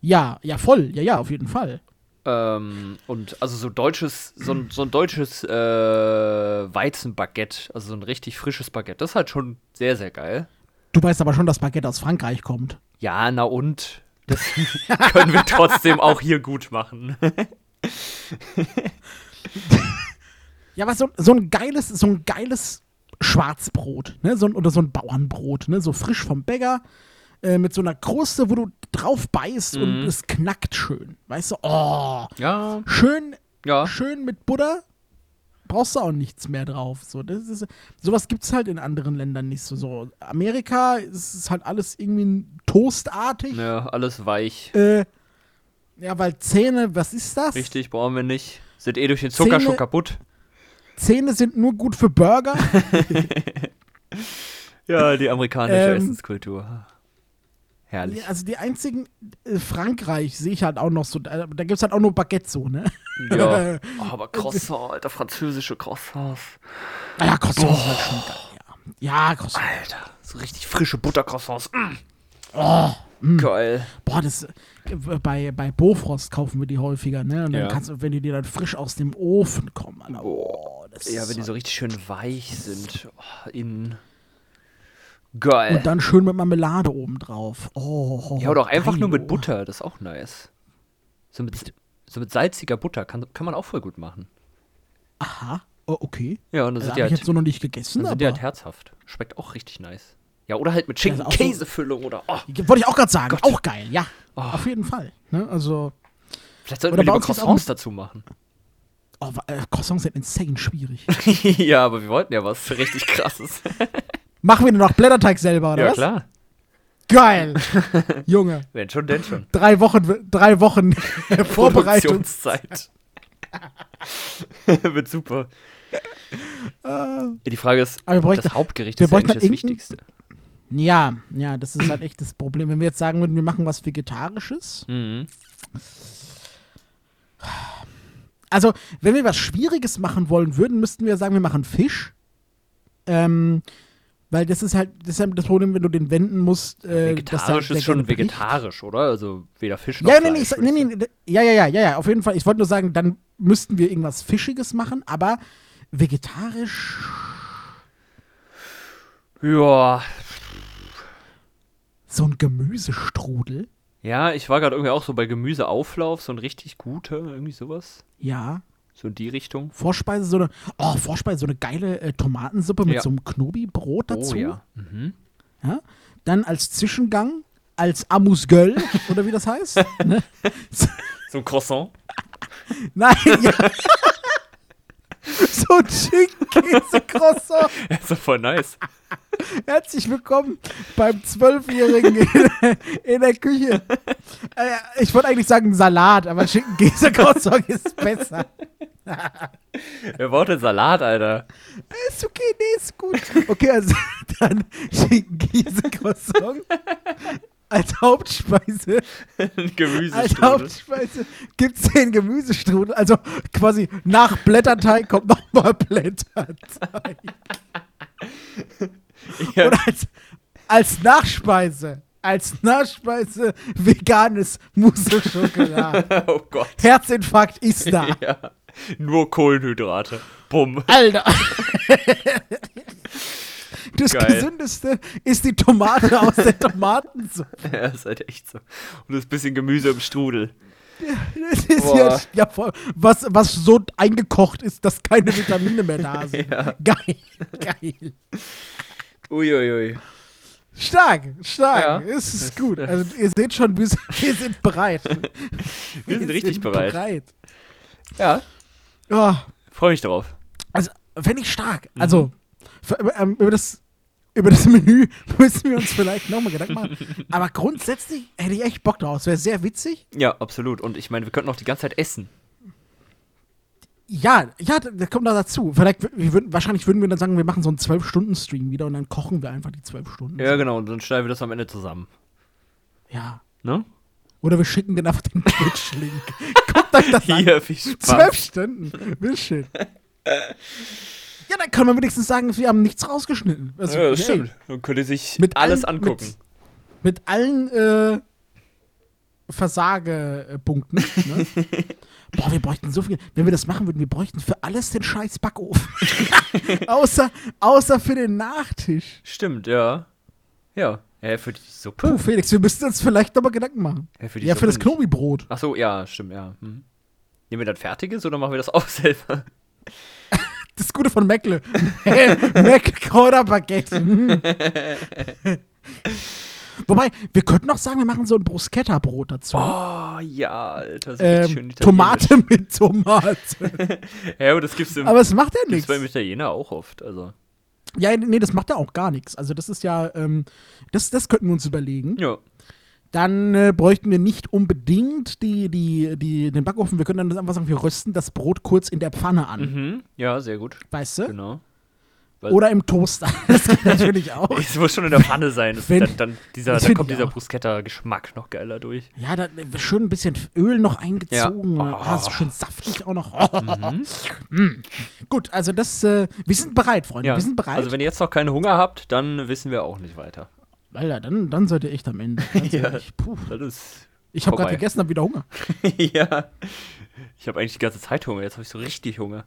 Speaker 3: Ja, ja, voll. Ja, ja, auf jeden Fall.
Speaker 2: Ähm, und also so deutsches, so ein, so ein deutsches äh, Weizenbaguette, also so ein richtig frisches Baguette, das ist halt schon sehr, sehr geil.
Speaker 3: Du weißt aber schon, dass Baguette aus Frankreich kommt.
Speaker 2: Ja, na und? Das können wir trotzdem auch hier gut machen.
Speaker 3: Ja, aber so, so ein geiles, so ein geiles Schwarzbrot, ne? So oder so ein Bauernbrot, ne? So frisch vom Bäcker, äh, mit so einer Kruste, wo du drauf beißt
Speaker 2: Mhm.
Speaker 3: und es knackt schön. Weißt du, oh,
Speaker 2: Ja,
Speaker 3: schön,
Speaker 2: ja.
Speaker 3: schön mit Butter. Brauchst du auch nichts mehr drauf. So, das ist, sowas gibt es halt in anderen Ländern nicht so. so. Amerika ist halt alles irgendwie toastartig.
Speaker 2: Ja, alles weich.
Speaker 3: Äh, ja, weil Zähne, was ist das?
Speaker 2: Richtig, brauchen wir nicht. Sind eh durch den Zucker
Speaker 3: Zähne-
Speaker 2: schon kaputt.
Speaker 3: Zähne sind nur gut für Burger.
Speaker 2: Ja, die amerikanische
Speaker 3: Ähm,
Speaker 2: Essenskultur. Herrlich.
Speaker 3: Ja, also die einzigen, äh, Frankreich sehe ich halt auch noch so, da, gibt es halt auch nur Baguette so, ne?
Speaker 2: Ja. Oh, aber Croissant, alter, französische Croissants.
Speaker 3: Naja, Croissants ist halt schon geil, ja. Ja, Croissants.
Speaker 2: Alter, so richtig frische Buttercroissants. Mm.
Speaker 3: Oh,
Speaker 2: Geil.
Speaker 3: boah, das, äh, bei, bei Bofrost kaufen wir die häufiger, ne? Und dann
Speaker 2: Ja.
Speaker 3: kannst du, wenn die dir dann frisch aus dem Ofen kommen, Alter, oh, das
Speaker 2: Ja, wenn die
Speaker 3: so-
Speaker 2: richtig schön weich sind. Oh, innen. Geil.
Speaker 3: Und dann schön mit Marmelade oben drauf. Oh,
Speaker 2: ja, oder auch einfach nur mit. Butter, das ist auch nice. So mit, so mit salziger Butter kann, kann man auch voll gut machen.
Speaker 3: Aha, oh, okay.
Speaker 2: Ja, und dann
Speaker 3: Das
Speaker 2: sind
Speaker 3: habe
Speaker 2: die
Speaker 3: ich
Speaker 2: halt,
Speaker 3: jetzt so noch nicht gegessen,
Speaker 2: dann sind die halt herzhaft. Schmeckt auch richtig nice. Ja, oder halt mit
Speaker 3: Ja, also auch so-
Speaker 2: oder. Oh,
Speaker 3: wollte ich auch gerade sagen,
Speaker 2: Gott.
Speaker 3: auch geil, ja.
Speaker 2: Oh.
Speaker 3: Auf jeden Fall. Ne? Also,
Speaker 2: vielleicht sollten
Speaker 3: Oder
Speaker 2: wir lieber Croissants dazu machen.
Speaker 3: Oh, äh, Croissants sind insane schwierig.
Speaker 2: ja, aber wir wollten ja was richtig krasses.
Speaker 3: Machen wir nur noch Blätterteig selber, oder
Speaker 2: ja,
Speaker 3: was?
Speaker 2: klar.
Speaker 3: Geil. Junge,
Speaker 2: Wenn schon, denn schon.
Speaker 3: drei Wochen, drei Wochen Vorbereitung.
Speaker 2: Produktionszeit. Wird super. Ja, die Frage ist, das Hauptgericht ist ja eigentlich das Wichtigste.
Speaker 3: Ja, ja, das ist halt echt das Problem. Wenn wir jetzt sagen würden, wir machen was Vegetarisches.
Speaker 2: Mhm.
Speaker 3: Also, wenn wir was Schwieriges machen wollen würden, müssten wir sagen, wir machen Fisch. Ähm, weil das ist halt, das ist halt das Problem, wenn du den wenden musst. Äh,
Speaker 2: Vegetarisch ist schon
Speaker 3: bricht.
Speaker 2: vegetarisch, oder? Also weder Fisch noch
Speaker 3: Ja, nee,
Speaker 2: Fleisch.
Speaker 3: nee, nee,
Speaker 2: ich
Speaker 3: nee, d- ja, ja, ja, ja, ja, auf jeden Fall. Ich wollte nur sagen, dann müssten wir irgendwas Fischiges machen, aber vegetarisch.
Speaker 2: Ja.
Speaker 3: So ein Gemüsestrudel.
Speaker 2: Ja, ich war gerade irgendwie auch so bei Gemüseauflauf, so ein richtig guter, irgendwie sowas.
Speaker 3: Ja.
Speaker 2: So in die Richtung.
Speaker 3: Vorspeise, so eine, oh, Vorspeise, so eine geile äh, Tomatensuppe mit
Speaker 2: Ja.
Speaker 3: so einem Knobi-Brot dazu.
Speaker 2: Oh ja. Mhm.
Speaker 3: Ja? Dann als Zwischengang, als Amuse-Gueule, oder wie das heißt. ne?
Speaker 2: So ein Croissant.
Speaker 3: Nein, ja. so ein Schinken-Käse-Croissant.
Speaker 2: Ja, ist doch voll nice.
Speaker 3: Herzlich willkommen beim Zwölfjährigen in, in der Küche. Äh, ich wollte eigentlich sagen Salat, aber Schinken-Käse-Croissant ist besser.
Speaker 2: Wer denn Salat, Alter?
Speaker 3: Ist okay, nee, ist gut. Okay, also dann Schinken-Käse-Croissant als Hauptspeise.
Speaker 2: Ein
Speaker 3: Als
Speaker 2: Gemüsestrudel.
Speaker 3: Hauptspeise gibt es den Gemüsestrudel. Also quasi nach Blätterteig kommt nochmal Blätterteig.
Speaker 2: Ja.
Speaker 3: Oder als, als Nachspeise. Als Nachspeise veganes Mousse Schokolade.
Speaker 2: Oh Gott.
Speaker 3: Herzinfarkt ist da.
Speaker 2: Ja. Nur Kohlenhydrate. Bumm.
Speaker 3: Alter. Das
Speaker 2: Geil.
Speaker 3: gesündeste ist die Tomate aus der Tomatensuppe.
Speaker 2: Ja, ist halt echt so. Und das bisschen Gemüse im Strudel.
Speaker 3: Das ist
Speaker 2: Boah.
Speaker 3: ja, ja voll, was, was so eingekocht ist, dass keine Vitamine mehr da sind.
Speaker 2: Ja.
Speaker 3: Geil, geil.
Speaker 2: Uiuiui.
Speaker 3: Stark, stark.
Speaker 2: Ja.
Speaker 3: Es ist gut. Also ihr seht schon, wir sind, sind bereit.
Speaker 2: Wir sind richtig bereit. Ja,
Speaker 3: Oh,
Speaker 2: freue mich drauf.
Speaker 3: also, fände ich stark. Also, für, ähm, über das über das Menü müssen wir uns vielleicht nochmal Gedanken machen. Aber grundsätzlich hätte ich echt Bock drauf. Es wäre sehr witzig.
Speaker 2: Ja, absolut. Und ich meine, wir könnten auch die ganze Zeit essen.
Speaker 3: Ja, ja, das kommt da dazu. Vielleicht, würden, wahrscheinlich würden wir dann sagen, wir machen so einen 12-Stunden-Stream wieder und dann kochen wir einfach die 12 Stunden.
Speaker 2: Ja, genau. Und dann schneiden wir das am Ende zusammen.
Speaker 3: Ja.
Speaker 2: Ne?
Speaker 3: Oder wir schicken den einfach den Twitch-Link. Guckt euch das an.
Speaker 2: Hier, viel Spaß.
Speaker 3: Zwölf Stunden. Will schön. Ja, dann können wir wenigstens sagen, wir haben nichts rausgeschnitten. Also,
Speaker 2: Ja, das
Speaker 3: hey,
Speaker 2: stimmt. Dann könnt ihr sich
Speaker 3: Mit
Speaker 2: alles
Speaker 3: allen-
Speaker 2: angucken.
Speaker 3: Mit, mit allen äh, Versagepunkten. Ne? Boah, wir bräuchten so viel. Wenn wir das machen würden, wir bräuchten für alles den scheiß Backofen. außer, außer für den Nachtisch.
Speaker 2: Stimmt, ja. Ja. Ja, für die Suppe?
Speaker 3: Puh, Felix, wir müssten uns vielleicht nochmal Gedanken machen.
Speaker 2: Ja, für,
Speaker 3: Ja, für das. Knobi-Brot.
Speaker 2: Ach so, ja, stimmt, ja. Hm. Nehmen wir dann fertiges oder machen wir das auch selber?
Speaker 3: Das Gute von Meckle. Mac oder Baguette. Hm. Wobei, wir könnten auch sagen, wir machen so ein Bruschetta-Brot dazu.
Speaker 2: Oh, ja, Alter. Schön
Speaker 3: ähm,
Speaker 2: italienisch.
Speaker 3: Tomate mit Tomate.
Speaker 2: Ja, aber das gibt's im,
Speaker 3: Aber es macht ja nichts.
Speaker 2: beim Italiener auch oft. Also,
Speaker 3: Ja, nee, das macht ja auch gar nichts. Also das ist ja, ähm, das, das könnten wir uns überlegen.
Speaker 2: ja.
Speaker 3: Dann äh, bräuchten wir nicht unbedingt die, die, die, den Backofen. Wir können dann einfach sagen, wir rösten das Brot kurz in der Pfanne an.
Speaker 2: Mhm. Ja, sehr gut.
Speaker 3: Weißt du?
Speaker 2: Genau. Weil-
Speaker 3: Oder im Toaster. Das geht natürlich auch.
Speaker 2: Es muss schon in der Pfanne sein. Das
Speaker 3: Wenn-
Speaker 2: dann, dann dieser,
Speaker 3: das
Speaker 2: da
Speaker 3: find
Speaker 2: kommt dieser. Bruschetta-Geschmack noch geiler durch.
Speaker 3: Ja, da schön ein bisschen Öl noch eingezogen.
Speaker 2: Ja. Oh.
Speaker 3: Ah, so schön saftig auch noch. Mm. Gut, also das, äh, wir sind bereit, Freunde.
Speaker 2: Ja.
Speaker 3: Wir sind bereit.
Speaker 2: Also, wenn ihr jetzt noch keinen Hunger habt, dann wissen wir auch nicht weiter.
Speaker 3: Alter, dann, dann seid ihr echt am Ende.
Speaker 2: Ja.
Speaker 3: puh.
Speaker 2: Das ist.
Speaker 3: Ich habe gerade gegessen, habe wieder Hunger.
Speaker 2: ja. Ich habe eigentlich die ganze Zeit Hunger. Jetzt habe ich so richtig Hunger.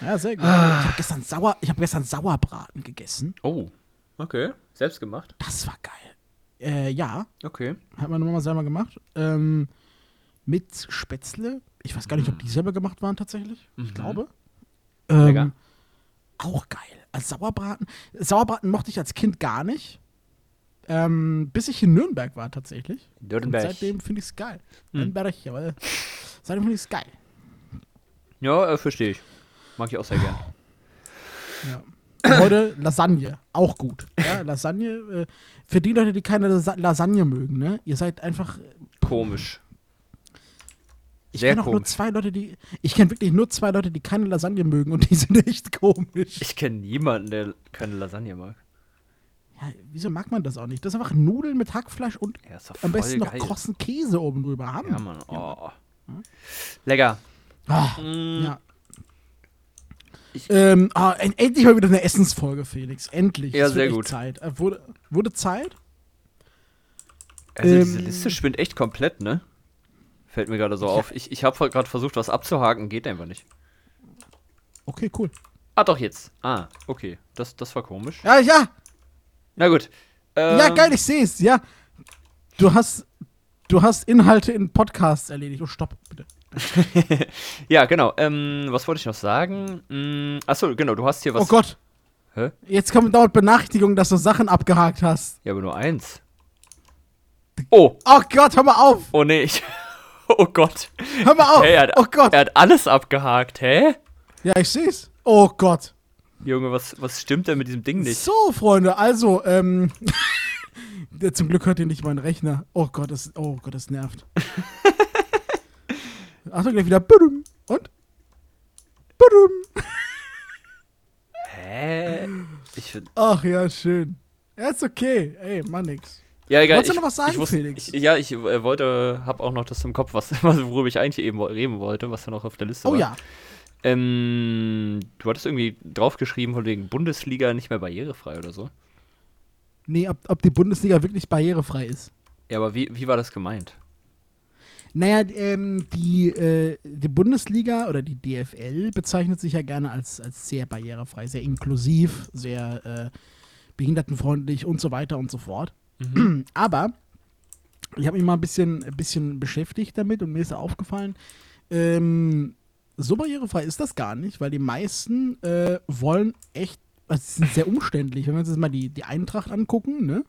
Speaker 3: Ja, sehr gut.
Speaker 2: Ah.
Speaker 3: Ich habe gestern, Sauer, ich hab gestern Sauerbraten gegessen.
Speaker 2: Oh. Okay. Selbst gemacht?
Speaker 3: Das war geil. Äh, ja,
Speaker 2: Okay.
Speaker 3: hat meine Mama selber gemacht. Ähm, mit Spätzle. Ich weiß gar nicht, ob die selber gemacht waren tatsächlich. Ich glaube. Ähm,
Speaker 2: Mhm. Lecker.
Speaker 3: Auch geil. Als Sauerbraten. Sauerbraten mochte ich als Kind gar nicht. Ähm, bis ich in Nürnberg war tatsächlich. Und
Speaker 2: Nürnberg.
Speaker 3: seitdem finde ich es geil.
Speaker 2: Hm.
Speaker 3: Nürnberg, jawohl. Seitdem finde ich es geil.
Speaker 2: Ja, äh, verstehe ich. Mag ich auch sehr gern.
Speaker 3: Ja. Heute Lasagne, auch gut. Ja, Lasagne, äh, für die Leute, die keine Lasa Lasagne mögen, ne? Ihr seid einfach.
Speaker 2: Komisch.
Speaker 3: Ich kenne auch nur zwei Leute, die. Ich kenne wirklich nur zwei Leute, die keine Lasagne mögen und die sind echt komisch.
Speaker 2: Ich kenne niemanden, der keine Lasagne mag.
Speaker 3: Ja, wieso mag man das auch nicht? Das ist einfach Nudeln mit Hackfleisch und
Speaker 2: Ja,
Speaker 3: am besten noch
Speaker 2: geil.
Speaker 3: krossen Käse oben drüber haben.
Speaker 2: Ja, Mann. Oh. Lecker.
Speaker 3: Ah,
Speaker 2: Mm,
Speaker 3: ja. Ähm, en endlich mal wieder eine Essensfolge, Felix. Endlich.
Speaker 2: Ja, sehr gut.
Speaker 3: Zeit. Äh, wurde, wurde Zeit?
Speaker 2: Also diese
Speaker 3: Ähm,
Speaker 2: Liste spinnt echt komplett, ne? Fällt mir gerade so auf. Ich, ich habe gerade versucht, was abzuhaken, geht einfach nicht.
Speaker 3: Okay, cool.
Speaker 2: Ah, doch jetzt. Ah, okay. Das, das war komisch.
Speaker 3: Ja, ja.
Speaker 2: Na gut.
Speaker 3: Ja,
Speaker 2: Ähm,
Speaker 3: geil, ich sehe es. Ja. Du hast, du hast Inhalte in Podcasts erledigt. Oh, stopp, bitte.
Speaker 2: Ja, genau. Ähm, was wollte ich noch sagen? Mm, achso, genau, du hast hier was.
Speaker 3: Oh Gott.
Speaker 2: Hä?
Speaker 3: Jetzt kommt dauernd Benachrichtigung, dass du Sachen abgehakt hast.
Speaker 2: Ja, aber nur eins. Oh,
Speaker 3: Oh Gott, hör mal auf.
Speaker 2: oh nee, ich. Oh Gott.
Speaker 3: Hör mal auf.
Speaker 2: Hey, hat,
Speaker 3: oh Gott.
Speaker 2: er hat alles abgehakt, hä?
Speaker 3: Ja, ich sehe es. Oh Gott.
Speaker 2: Junge, was, was stimmt denn mit diesem Ding nicht?
Speaker 3: So, Freunde, also, ähm. Zum Glück hört ihr nicht meinen Rechner. Oh Gott, das, oh Gott, das nervt. Achtung, gleich wieder. Und?
Speaker 2: Hä? Ich find,
Speaker 3: Ach ja, schön. Ja, ist okay. Ey, mach nix.
Speaker 2: ja, egal.
Speaker 3: Wolltest du
Speaker 2: ich,
Speaker 3: noch was sagen,
Speaker 2: wusste,
Speaker 3: Felix?
Speaker 2: Ich, ja, ich äh, wollte, hab auch noch das im Kopf, was, worüber ich eigentlich eben reden wollte, was da noch auf der Liste
Speaker 3: Oh
Speaker 2: war.
Speaker 3: ja.
Speaker 2: Ähm, du hattest irgendwie draufgeschrieben, von wegen Bundesliga nicht mehr barrierefrei oder so.
Speaker 3: Nee, ob, ob die Bundesliga wirklich barrierefrei ist.
Speaker 2: Ja, aber wie, wie war das gemeint?
Speaker 3: Naja, ähm, die, äh, die Bundesliga oder die DFL bezeichnet sich ja gerne als, als sehr barrierefrei, sehr inklusiv, sehr äh, behindertenfreundlich und so weiter und so fort. Aber ich habe mich mal ein bisschen, ein bisschen beschäftigt damit und mir ist aufgefallen, ähm, so barrierefrei ist das gar nicht, weil die meisten äh, wollen echt, also sie sind sehr umständlich. Wenn wir uns jetzt mal die, die Eintracht angucken, ne?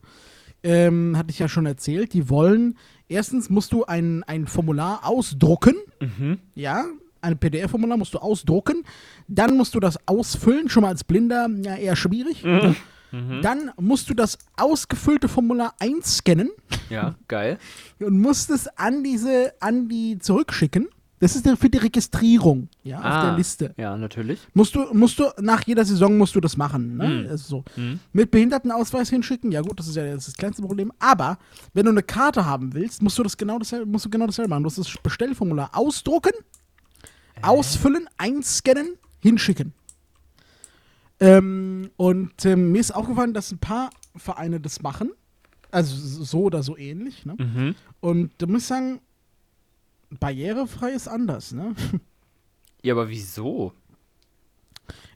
Speaker 3: ähm, hatte ich ja schon erzählt, die wollen, erstens musst du ein, ein Formular ausdrucken,
Speaker 2: Mhm.
Speaker 3: ja, ein PDF-Formular musst du ausdrucken, dann musst du das ausfüllen, schon mal als Blinder, ja, eher schwierig. ne?
Speaker 2: Mhm.
Speaker 3: Dann musst du das ausgefüllte Formular einscannen
Speaker 2: Ja, geil.
Speaker 3: und musst es an diese, an die zurückschicken. Das ist für die Registrierung, ja, auf
Speaker 2: Ah.
Speaker 3: der Liste.
Speaker 2: Ja, natürlich.
Speaker 3: Musst du, musst du, nach jeder Saison musst du das machen. Ne?
Speaker 2: Mhm.
Speaker 3: Also so.
Speaker 2: Mhm.
Speaker 3: Mit Behindertenausweis hinschicken, ja gut, das ist ja das, ist das kleinste Problem. Aber wenn du eine Karte haben willst, musst du das genau dasselbe, musst du genau dasselbe machen. Du musst das Bestellformular ausdrucken, ausfüllen, einscannen, hinschicken. Ähm, und ähm, mir ist aufgefallen, dass ein paar Vereine das machen. Also so oder so ähnlich. Ne?
Speaker 2: Mhm.
Speaker 3: Und da muss ich sagen, barrierefrei ist anders. Ne?
Speaker 2: Ja, aber wieso?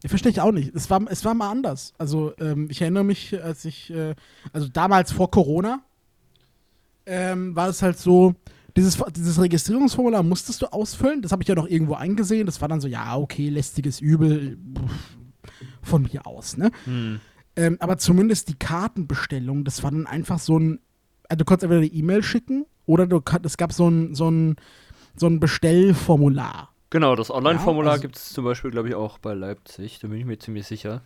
Speaker 3: Ich verstehe ich auch nicht. Es war, es war mal anders. Also, ähm, ich erinnere mich, als ich, äh, also damals vor Corona, ähm, war es halt so, dieses, dieses Registrierungsformular musstest du ausfüllen. Das habe ich ja noch irgendwo eingesehen. Das war dann so, ja, okay, lästiges Übel von mir aus, ne?
Speaker 2: Hm.
Speaker 3: Ähm, aber zumindest die Kartenbestellung, das war dann einfach so ein, also du konntest entweder eine E-Mail schicken oder du, es gab so ein, so ein, so ein Bestellformular.
Speaker 2: Genau, das Online-Formular
Speaker 3: Ja, also-
Speaker 2: gibt es zum Beispiel, glaube ich, auch bei Leipzig. Da bin ich mir ziemlich sicher,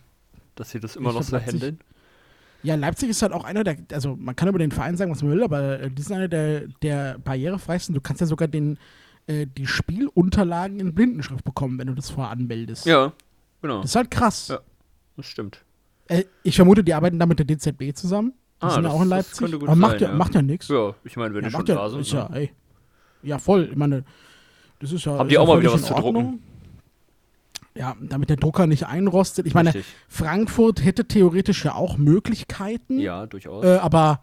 Speaker 2: dass sie das immer noch so handeln.
Speaker 3: Ja, Leipzig ist halt auch einer der, also man kann über den Verein sagen, was man will, aber äh, die sind einer der, der barrierefreisten. Du kannst ja sogar den, äh, die Spielunterlagen in Blindenschrift bekommen, wenn du das vorher anmeldest.
Speaker 2: Ja, genau.
Speaker 3: Das ist halt krass.
Speaker 2: Ja. Das stimmt.
Speaker 3: Äh, ich vermute, die arbeiten da mit der DZB zusammen. Die
Speaker 2: Ah,
Speaker 3: sind ja auch in
Speaker 2: das
Speaker 3: Leipzig. aber macht,
Speaker 2: sein,
Speaker 3: ja,
Speaker 2: ja.
Speaker 3: macht ja nichts.
Speaker 2: Ja, ich meine, wenn
Speaker 3: Ja,
Speaker 2: die schon
Speaker 3: macht ja,
Speaker 2: da sind.
Speaker 3: ist
Speaker 2: ne?
Speaker 3: ja, ey. ja, voll. Ich meine, das ist ja.
Speaker 2: Haben die auch mal wieder was zu drucken?
Speaker 3: Ja, damit der Drucker nicht einrostet. Ich meine,
Speaker 2: Richtig.
Speaker 3: Frankfurt hätte theoretisch ja auch Möglichkeiten.
Speaker 2: Ja, durchaus.
Speaker 3: Äh, aber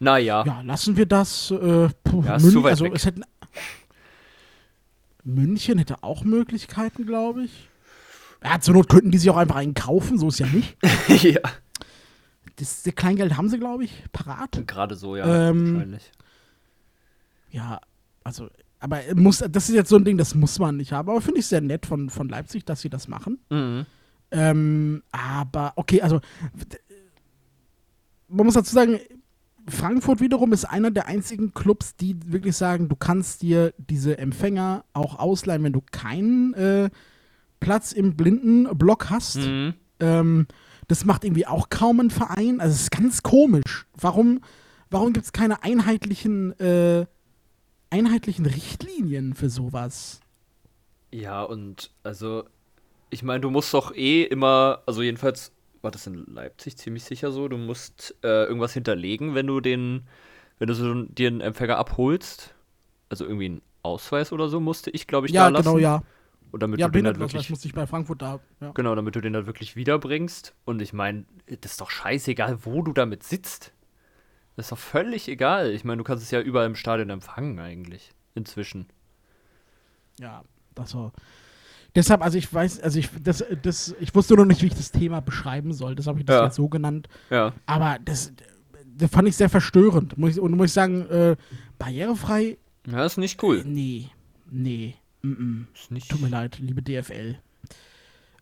Speaker 2: naja.
Speaker 3: Ja, lassen wir das. Äh, puh,
Speaker 2: Ja, ist
Speaker 3: Mün-
Speaker 2: zu weit
Speaker 3: also
Speaker 2: weg.
Speaker 3: es hätten. München hätte auch Möglichkeiten, glaube ich. Ja, zur Not könnten die sich auch einfach einen kaufen, so ist ja nicht.
Speaker 2: ja.
Speaker 3: Das, das Kleingeld haben sie, glaube ich, parat.
Speaker 2: Gerade so, ja.
Speaker 3: Ähm,
Speaker 2: wahrscheinlich.
Speaker 3: Ja, also, aber muss, das ist jetzt so ein Ding, das muss man nicht haben. Aber finde ich sehr nett von, von Leipzig, dass sie das machen.
Speaker 2: Mhm.
Speaker 3: Ähm, aber, okay, also, man muss dazu sagen, Frankfurt wiederum ist einer der einzigen Clubs, die wirklich sagen, du kannst dir diese Empfänger auch ausleihen, wenn du keinen äh, Platz im Blindenblock hast.
Speaker 2: Mhm.
Speaker 3: Ähm, das macht irgendwie auch kaum ein Verein. Also, es ist ganz komisch. Warum, warum gibt es keine einheitlichen, äh, einheitlichen Richtlinien für sowas?
Speaker 2: Ja, und also, ich meine, du musst doch eh immer, also jedenfalls war das in Leipzig ziemlich sicher so, du musst äh, irgendwas hinterlegen, wenn du den, wenn du so dir einen Empfänger abholst. Also irgendwie einen Ausweis oder so musste ich, glaube ich,
Speaker 3: ja,
Speaker 2: da lassen.
Speaker 3: genau, ja.
Speaker 2: Und damit
Speaker 3: Ja,
Speaker 2: du den halt wirklich,
Speaker 3: musste ich bei Frankfurt da. Ja.
Speaker 2: genau, damit du den halt wirklich wiederbringst. Und ich meine, das ist doch scheißegal, wo du damit sitzt. Das ist doch völlig egal. Ich meine, du kannst es ja überall im Stadion empfangen eigentlich. Inzwischen.
Speaker 3: Ja, das war. Deshalb, also ich weiß, also ich, das, das, ich wusste noch nicht, wie ich das Thema beschreiben soll. Das habe ich das
Speaker 2: Ja.
Speaker 3: jetzt so genannt.
Speaker 2: Ja.
Speaker 3: Aber das, das fand ich sehr verstörend. Muss ich, und muss ich sagen, äh, barrierefrei?
Speaker 2: Ja, ist nicht cool.
Speaker 3: Nee. Nee. Mm -mm. Tut mir leid, liebe DFL.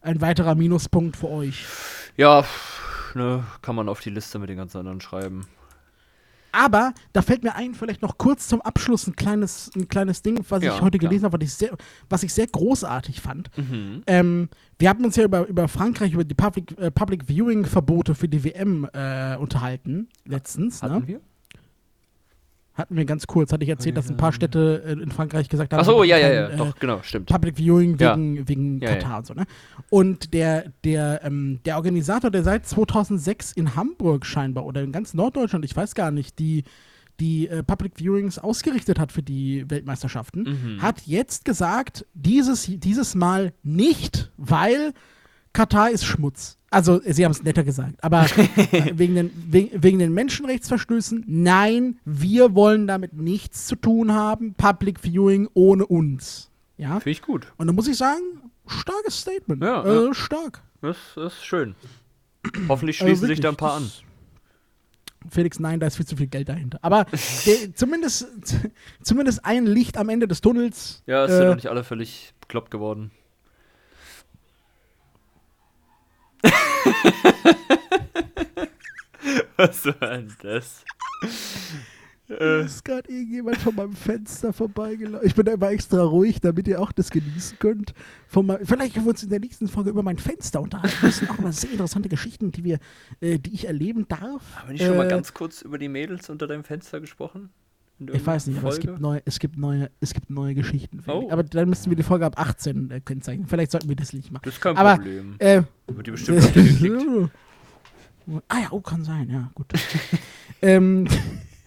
Speaker 3: Ein weiterer Minuspunkt für euch.
Speaker 2: Ja, ne, kann man auf die Liste mit den ganzen anderen schreiben.
Speaker 3: Aber da fällt mir ein, vielleicht noch kurz zum Abschluss ein kleines, ein kleines Ding, was
Speaker 2: Ja,
Speaker 3: ich heute
Speaker 2: klar.
Speaker 3: gelesen habe, was ich sehr, was ich sehr großartig fand.
Speaker 2: Mhm.
Speaker 3: Ähm, wir haben uns ja über, über Frankreich, über die Public, äh, Public Viewing Verbote für die WM äh, unterhalten, letztens.
Speaker 2: Hatten
Speaker 3: Ne?
Speaker 2: wir?
Speaker 3: Hatten wir ganz kurz, hatte ich erzählt, dass ein paar Städte äh, in Frankreich gesagt haben,
Speaker 2: Ach so, ja, ja, ja,
Speaker 3: äh,
Speaker 2: doch, genau, stimmt.
Speaker 3: Public Viewing
Speaker 2: Ja.
Speaker 3: wegen, wegen
Speaker 2: Ja, ja.
Speaker 3: Katar und so, ne? Und der, der, ähm, der Organisator, der seit 2006 in Hamburg scheinbar oder in ganz Norddeutschland, ich weiß gar nicht, die, die äh, Public Viewings ausgerichtet hat für die Weltmeisterschaften,
Speaker 2: Mhm.
Speaker 3: hat jetzt gesagt, dieses, dieses Mal nicht, weil Katar ist Schmutz. Also, sie haben es netter gesagt, aber äh, wegen, den, wegen, wegen den Menschenrechtsverstößen, nein, wir wollen damit nichts zu tun haben. Public Viewing ohne uns. Ja.
Speaker 2: Finde ich gut.
Speaker 3: Und da muss ich sagen, starkes Statement.
Speaker 2: Ja,
Speaker 3: äh,
Speaker 2: ja.
Speaker 3: Stark.
Speaker 2: Das, das ist schön. Hoffentlich
Speaker 3: Also
Speaker 2: schließen sich
Speaker 3: wirklich,
Speaker 2: da ein paar an.
Speaker 3: Felix, nein, da ist viel zu viel Geld dahinter. Aber der, zumindest, zumindest ein Licht am Ende des Tunnels.
Speaker 2: Ja, es sind
Speaker 3: äh,
Speaker 2: noch nicht alle völlig bekloppt geworden. Was war denn das?
Speaker 3: Hier ist gerade irgendjemand von meinem Fenster vorbeigelaufen. Ich bin da immer extra ruhig, damit ihr auch das genießen könnt. Vielleicht können wir uns in der nächsten Folge über mein Fenster unterhalten. Das sind auch immer sehr interessante Geschichten, die, wir, äh, die ich erleben darf.
Speaker 2: Haben wir nicht schon mal
Speaker 3: Äh,
Speaker 2: ganz kurz über die Mädels unter deinem Fenster gesprochen?
Speaker 3: Ich weiß nicht, aber es gibt, neue, es, gibt neue, es gibt neue Geschichten.
Speaker 2: Oh.
Speaker 3: Aber dann müssten wir die Folge ab 18 äh, kennzeichnen. Vielleicht sollten wir das nicht machen.
Speaker 2: Das ist kein
Speaker 3: Aber,
Speaker 2: Problem.
Speaker 3: Äh,
Speaker 2: Wird die bestimmt geklickt.
Speaker 3: ah ja, oh, kann sein, ja, gut. ähm,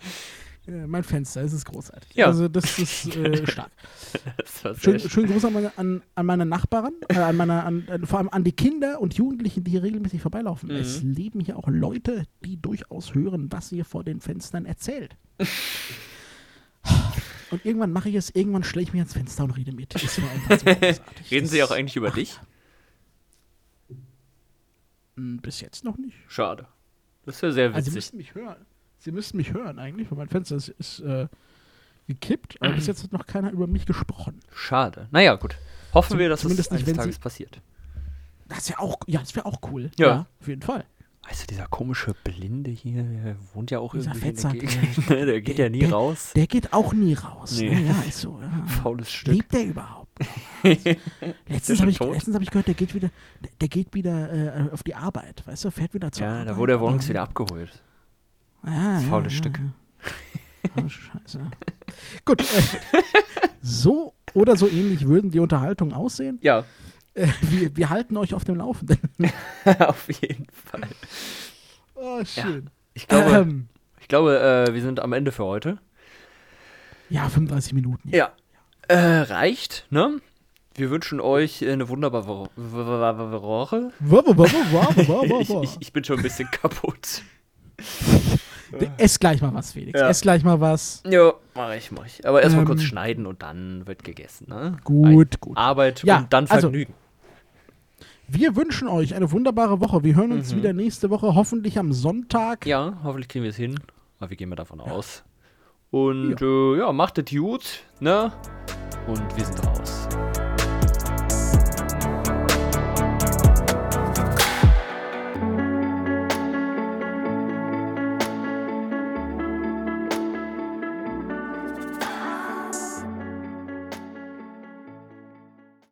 Speaker 3: äh, mein Fenster, es ist großartig.
Speaker 2: Ja.
Speaker 3: Also das ist äh, stark.
Speaker 2: Das
Speaker 3: Schön,
Speaker 2: schön.
Speaker 3: schönen Gruß an meine, an, an meine Nachbarn, äh, an meine, an, an, vor allem an die Kinder und Jugendlichen, die hier regelmäßig vorbeilaufen.
Speaker 2: Mhm.
Speaker 3: Es leben hier auch Leute, die durchaus hören, was ihr vor den Fenstern erzählt. Und irgendwann mache ich es, irgendwann stelle ich mich ans Fenster und rede mit. Das.
Speaker 2: Reden
Speaker 3: Das-
Speaker 2: sie auch eigentlich über dich?
Speaker 3: Hm, Bis jetzt noch nicht.
Speaker 2: Schade. Das wäre sehr
Speaker 3: Also Sie
Speaker 2: witzig.
Speaker 3: müssten mich hören. Sie müssten mich hören eigentlich, weil mein Fenster ist, ist äh, gekippt, aber bis jetzt hat noch keiner über mich gesprochen.
Speaker 2: Schade. Naja, gut. Hoffen
Speaker 3: Zum-
Speaker 2: wir, dass es
Speaker 3: nicht,
Speaker 2: eines
Speaker 3: wenn
Speaker 2: Tages
Speaker 3: sie-
Speaker 2: passiert.
Speaker 3: Das wäre auch, ja, das wäre auch cool.
Speaker 2: Ja.
Speaker 3: auf jeden Fall.
Speaker 2: Weißt du, dieser komische Blinde hier, der wohnt ja auch
Speaker 3: Dieser
Speaker 2: irgendwie in der
Speaker 3: Fettsack,
Speaker 2: Gegend. ne? der geht ja nie
Speaker 3: der-
Speaker 2: raus.
Speaker 3: Der geht auch nie raus.
Speaker 2: Nee.
Speaker 3: Ne? Ja, ist so. Ja.
Speaker 2: Faules Stück.
Speaker 3: Lebt der überhaupt? letztens
Speaker 2: schon
Speaker 3: habe ich, letztens hab ich gehört, der geht wieder, der, der geht wieder äh, auf die Arbeit, weißt du, fährt wieder zur
Speaker 2: Ja,
Speaker 3: Arbeit.
Speaker 2: da wurde er morgens wieder abgeholt.
Speaker 3: Ja,
Speaker 2: Das
Speaker 3: ja,
Speaker 2: faules
Speaker 3: ja,
Speaker 2: Stück.
Speaker 3: Ja. Oh, scheiße. Gut. Äh, so oder so ähnlich würden die Unterhaltungen aussehen.
Speaker 2: Ja,
Speaker 3: Äh, wir, wir halten euch auf dem Laufenden.
Speaker 2: auf jeden Fall.
Speaker 3: Oh, schön.
Speaker 2: Ich glaube,
Speaker 3: Ähm,
Speaker 2: ich glaube äh, wir sind am Ende für heute.
Speaker 3: ja, 35 Minuten.
Speaker 2: Ja. Äh, reicht, ne? Wir wünschen euch eine wunderbare Wo- Wo- Wo- Woche. Ich, ich, ich bin schon ein bisschen kaputt.
Speaker 3: Ess gleich mal was, Felix.
Speaker 2: Ja.
Speaker 3: Ess gleich mal was.
Speaker 2: Ja, mach ich, mach ich. Aber erstmal
Speaker 3: Ähm,
Speaker 2: kurz schneiden und dann wird gegessen, ne?
Speaker 3: Gut, gut.
Speaker 2: Arbeit
Speaker 3: Ja,
Speaker 2: und dann
Speaker 3: also-
Speaker 2: Vergnügen.
Speaker 3: Wir wünschen euch eine wunderbare Woche. Wir hören uns
Speaker 2: Mhm.
Speaker 3: wieder nächste Woche, hoffentlich am Sonntag.
Speaker 2: Ja, hoffentlich kriegen wir es hin. Aber wir gehen mal davon aus. Und ja, äh, ja macht es gut, ne? Und wir sind raus.